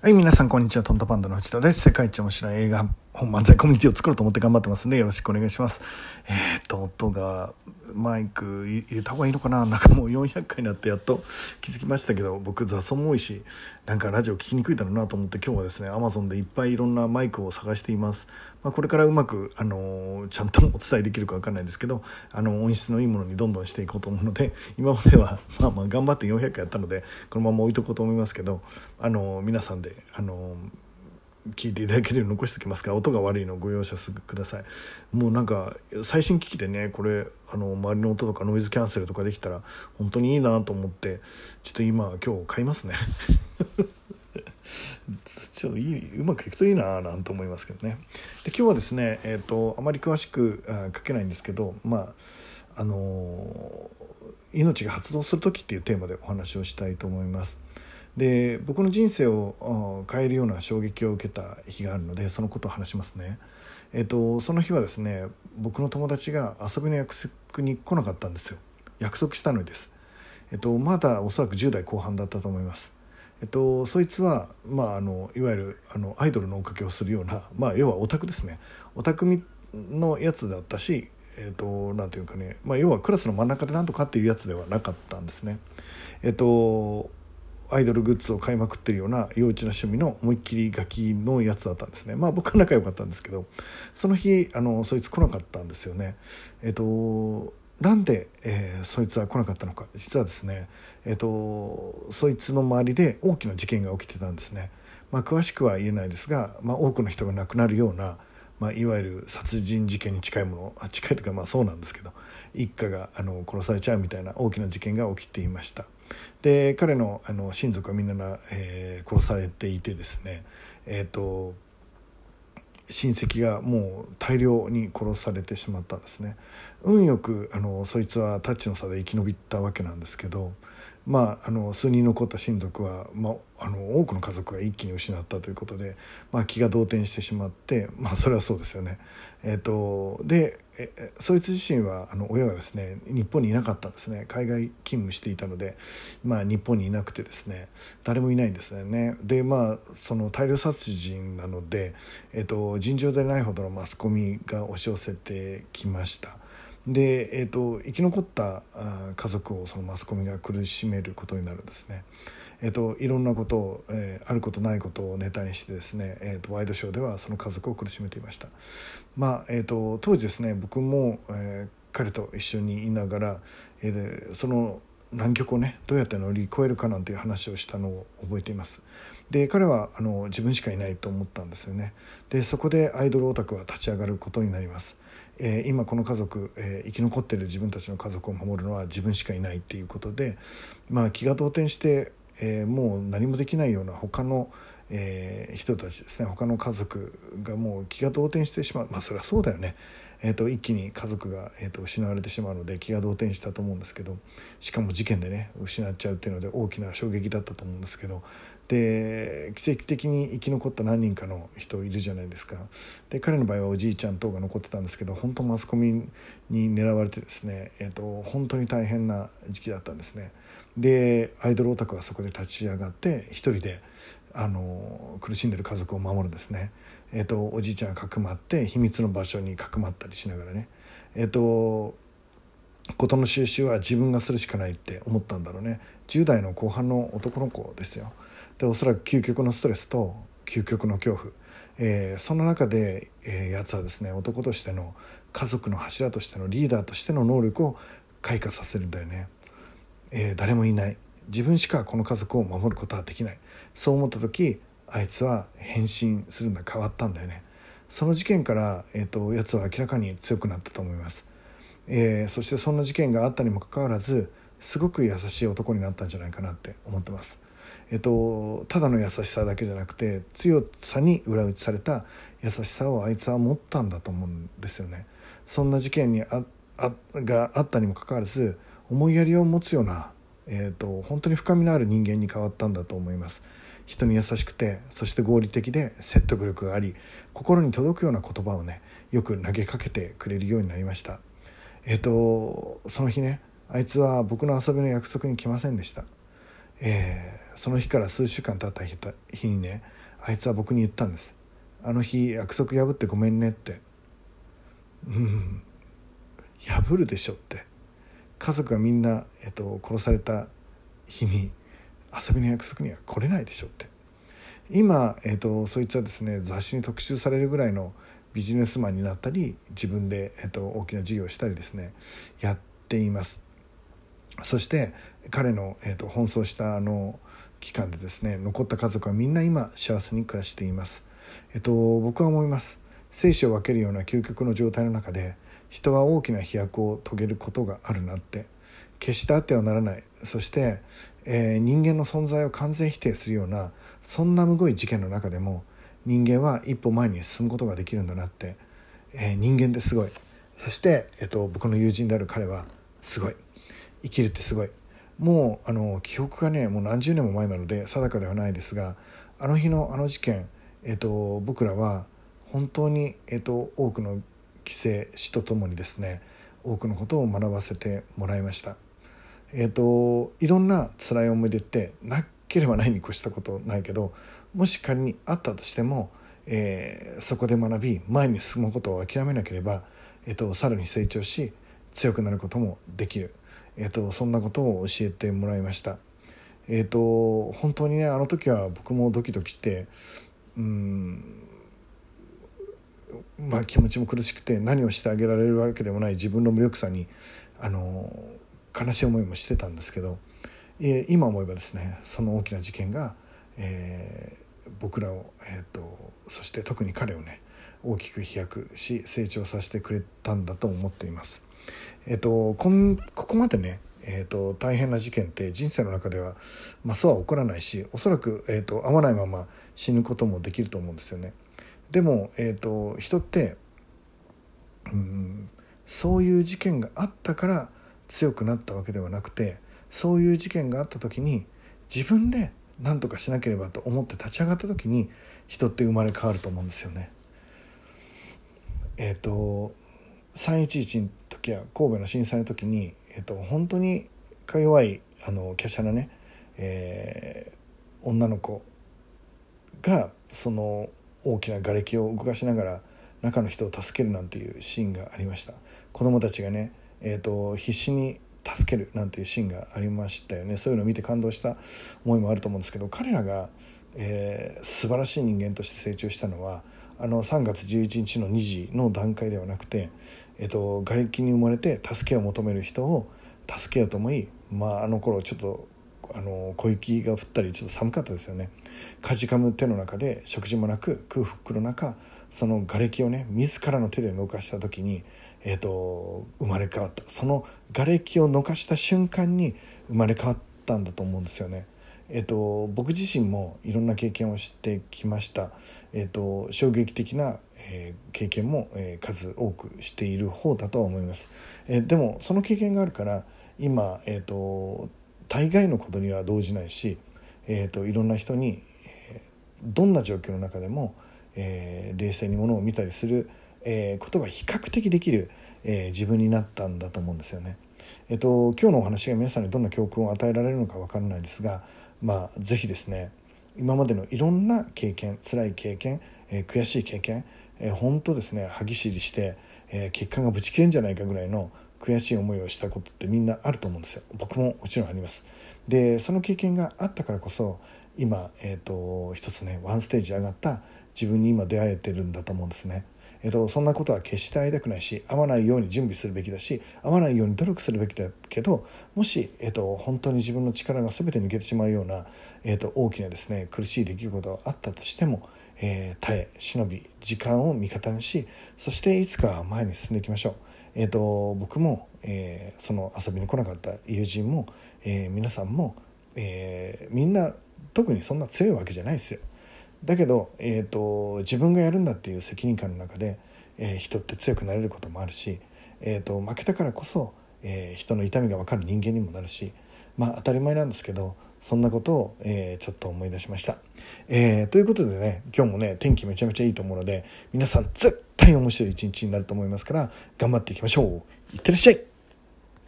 はい、皆さん、こんにちは。トントパンダの内田です。世界一面白い映画本漫才コミュニティを作ろうと思って頑張ってますんで、よろしくお願いします。えー、っと、音が、マイク入れた方がいいのかな？なんかもう400回になってやっと気づきましたけど、僕雑音も多いし、なんかラジオ聞きにくいだろうなと思って今日はですね、Amazon でいっぱいいろんなマイクを探しています。まあ、これからうまく、あのーちゃんとお伝えできるかわかんないですけど、あの、音質のいいものにどんどんしていこうと思うので、今までは、まあまあ頑張って400回やったので、このまま置いとこうと思いますけど、あのー皆さんで、あのー聞いていただけるように残しておきますが音が悪いのをご容赦ください。もうなんか最新機器でねこれあの周りの音とかノイズキャンセルとかできたら本当にいいなと思ってちょっと今今日買いますね。ちょっといいうまくいくといいななんて思いますけどね。で今日はですねえっ、とあまり詳しくあ書けないんですけどまああの命が発動する時っていうテーマでお話をしたいと思います。で僕の人生を変えるような衝撃を受けた日があるのでそのことを話しますね。えっと、その日はですね僕の友達が遊びの約束に来なかったんですよ約束したのにです、えっと、まだおそらく10代後半だったと思いますえっと、そいつは、まあ、あのいわゆるあのアイドルの追っかけをするような、まあ、要はオタクですねオタクのやつだったし、えっと、なんていうかね、まあ、要はクラスの真ん中でなんとかっていうやつではなかったんですね。えっとアイドルグッズを買いまくってるような幼稚な趣味の思いっきりガキのやつだったんですね。まあ僕は仲良かったんですけどその日あのそいつ来なかったんですよね。えっとなんで、えーそいつは来なかったのか。実はですねえっとそいつの周りで大きな事件が起きてたんですね。まあ詳しくは言えないですが、まあ、多くの人が亡くなるようなまあ、いわゆる殺人事件に近いものあ近いというかまあそうなんですけど一家があの殺されちゃうみたいな大きな事件が起きていました。で彼のあの親族はみんな、えー殺されていてですねえっ、と親戚がもう大量に殺されてしまったんですね運よくあのそいつはタッチの差で生き延びたわけなんですけどまああの数人残った親族は、まあ、あの多くの家族が一気に失ったということで、まあ、気が動転してしまってまあそれはそうですよね。えっとでえそいつ自身はあの親がですね日本にいなかったんですね海外勤務していたので、まあ、日本にいなくてですね誰もいないんですねでまあその大量殺人なので、えっと、尋常でないほどのマスコミが押し寄せてきました。で、えー、と生き残った家族をそのマスコミが苦しめることになるんですね。えー、といろんなことを、えーあることないことをネタにしてですね、えー、とワイドショーではその家族を苦しめていました。まあえー、と当時ですね僕も、えー彼と一緒にいながら、えーその南極をねどうやって乗り越えるかなんていう話をしたのを覚えています。で彼はあの自分しかいないと思ったんですよね。でそこでアイドルオタクは立ち上がることになります、えー今この家族、えー生き残ってる自分たちの家族を守るのは自分しかいないっていうことでまあ気が動転して、えーもう何もできないような他のえー人たちですね。他の家族がもう気が動転してしまう。まあそれはそうだよね、えー、と一気に家族が、えー、と失われてしまうので気が動転したと思うんですけどしかも事件でね失っちゃうっていうので大きな衝撃だったと思うんですけどで奇跡的に生き残った何人かの人いるじゃないですか。で彼の場合はおじいちゃん等が残ってたんですけど本当マスコミに狙われてですね、えー、と本当に大変な時期だったんですね。でアイドルオタクはそこで立ち上がって一人であの苦しんでる家族を守るんですね、えー、とおじいちゃんがかくまって秘密の場所にかくまったりしながらね。えっ、と事の収集は自分がするしかないって思ったんだろうね。10代の後半の男の子ですよ。でおそらく究極のストレスと究極の恐怖、えーその中で、えー、やつはですね男としての家族の柱としてのリーダーとしての能力を開花させるんだよね、えー誰もいない。自分しかこの家族を守ることはできない。そう思った時あいつは変身するんだ。変わったんだよね。その事件から、えー、とやつは明らかに強くなったと思います。えーそしてそんな事件があったにもかかわらずすごく優しい男になったんじゃないかなって思ってます。えっと、ただの優しさだけじゃなくて強さに裏打ちされた優しさをあいつは持ったんだと思うんですよね。そんな事件にああがあったにもかかわらず思いやりを持つような、えっと本当に深みのある人間に変わったんだと思います。人に優しくてそして合理的で説得力があり心に届くような言葉をねよく投げかけてくれるようになりました。えっ、とその日ねあいつは僕の遊びの約束に来ませんでした、えー、その日から数週間経った日にねあいつは僕に言ったんです「あの日約束破ってごめんね」ってうん破るでしょって家族がみんな、えっと、殺された日に遊びの約束には来れないでしょって。今、えっと、そいつはですね雑誌に特集されるぐらいのビジネスマンになったり自分で、えっと、大きな事業をしたりですねやっています。そして彼の、えっと、奔走したあの期間でですね残った家族はみんな今幸せに暮らしています、えっと、僕は思います。生死を分けるような究極の状態の中で人は大きな飛躍を遂げることがあるなって。決してあってはならない。そして、えー、人間の存在を完全否定するようなそんなむごい事件の中でも人間は一歩前に進むことができるんだなって、えー、人間ってすごい。そして、えーと、僕の友人である彼はすごい。生きるってすごい。もうあの記憶がねもう何十年も前なので定かではないですがあの日のあの事件、えーと、僕らは本当に、えーと多くの規制死とともにですね多くのことを学ばせてもらいました。えーと、いろんな辛い思い出ってなければないに越したことないけどもし仮にあったとしても、えー、そこで学び前に進むことを諦めなければ、えーと、さらに成長し強くなることもできる、えーと、そんなことを教えてもらいました。えー、と本当にねあの時は僕もドキドキしてうんまあ、気持ちも苦しくて何をしてあげられるわけでもない自分の無力さにあの悲しい思いもしてたんですけど、今思えばですねその大きな事件が、えー、僕らを、えーと、そして特に彼をね大きく飛躍し成長させてくれたんだと思っています。えーと、こんここまでねえーと、大変な事件って人生の中では、まあ、そうは起こらないしおそらく、えーと、と会わないまま死ぬこともできると思うんですよね。でも、えーと、人ってうんそういう事件があったから強くなったわけではなくてそういう事件があった時に自分で何とかしなければと思って立ち上がった時に人って生まれ変わると思うんですよね。えっ、ー、と311の時や神戸の震災の時に、えーと、本当にか弱いあの華奢なね、えー、女の子がその大きな瓦礫を動かしながら中の人を助けるなんていうシーンがありました。子供たちがね、えーと、必死に助けるなんていうシーンがありましたよね。そういうのを見て感動した思いもあると思うんですけど彼らが、えー、素晴らしい人間として成長したのはあの3月11日の2時の段階ではなくて、えーと、瓦礫に埋もれて助けを求める人を助けようと思い、まあ、あの頃ちょっとあの小雪が降ったりちょっと寒かったですよね。かじかむ手の中で食事もなく空腹の中その瓦礫をね自らの手でのかした時に、えーと、生まれ変わった。その瓦礫をのかした瞬間に生まれ変わったんだと思うんですよね。えーと、僕自身もいろんな経験をしてきました、えーと、衝撃的な、えー、経験も、えー、数多くしている方だとは思います、えー、でもその経験があるから今、えーと大概のことには動じないし、えーと、いろんな人に、えー、どんな状況の中でも、えー、冷静にものを見たりする、えー、ことが比較的できる、えー、自分になったんだと思うんですよね。えっと、今日のお話が皆さんにどんな教訓を与えられるのか分からないですが、まあ、是非ですね今までのいろんな経験辛い経験、えー、悔しい経験、えー、本当ですね歯ぎしりして、えー、血管がぶち切れんじゃないかぐらいの悔しい思いをしたことってみんなあると思うんですよ。僕ももちろんあります。でその経験があったからこそ今、えーと、一つねワンステージ上がった自分に今出会えてるんだと思うんですね。えーと、そんなことは決して会いたくないし会わないように準備するべきだし会わないように努力するべきだけどもし、えーと、本当に自分の力が全て抜けてしまうような、えーと、大きなですね苦しい出来事があったとしても、えー、耐え忍び時間を味方にしそしていつか前に進んでいきましょう。えーと、僕も、えー、その遊びに来なかった友人も、えー、皆さんも、えー、みんな特にそんな強いわけじゃないですよ。だけど、えーと、自分がやるんだっていう責任感の中で、え、人って強くなれることもあるし、えーと、負けたからこそ、え、人の痛みが分かる人間にもなるしまあ当たり前なんですけどそんなことを、えー、ちょっと思い出しました、えー、ということでね今日もね天気めちゃめちゃいいと思うので皆さん絶対面白い一日になると思いますから頑張っていきましょう。いってらっしゃい。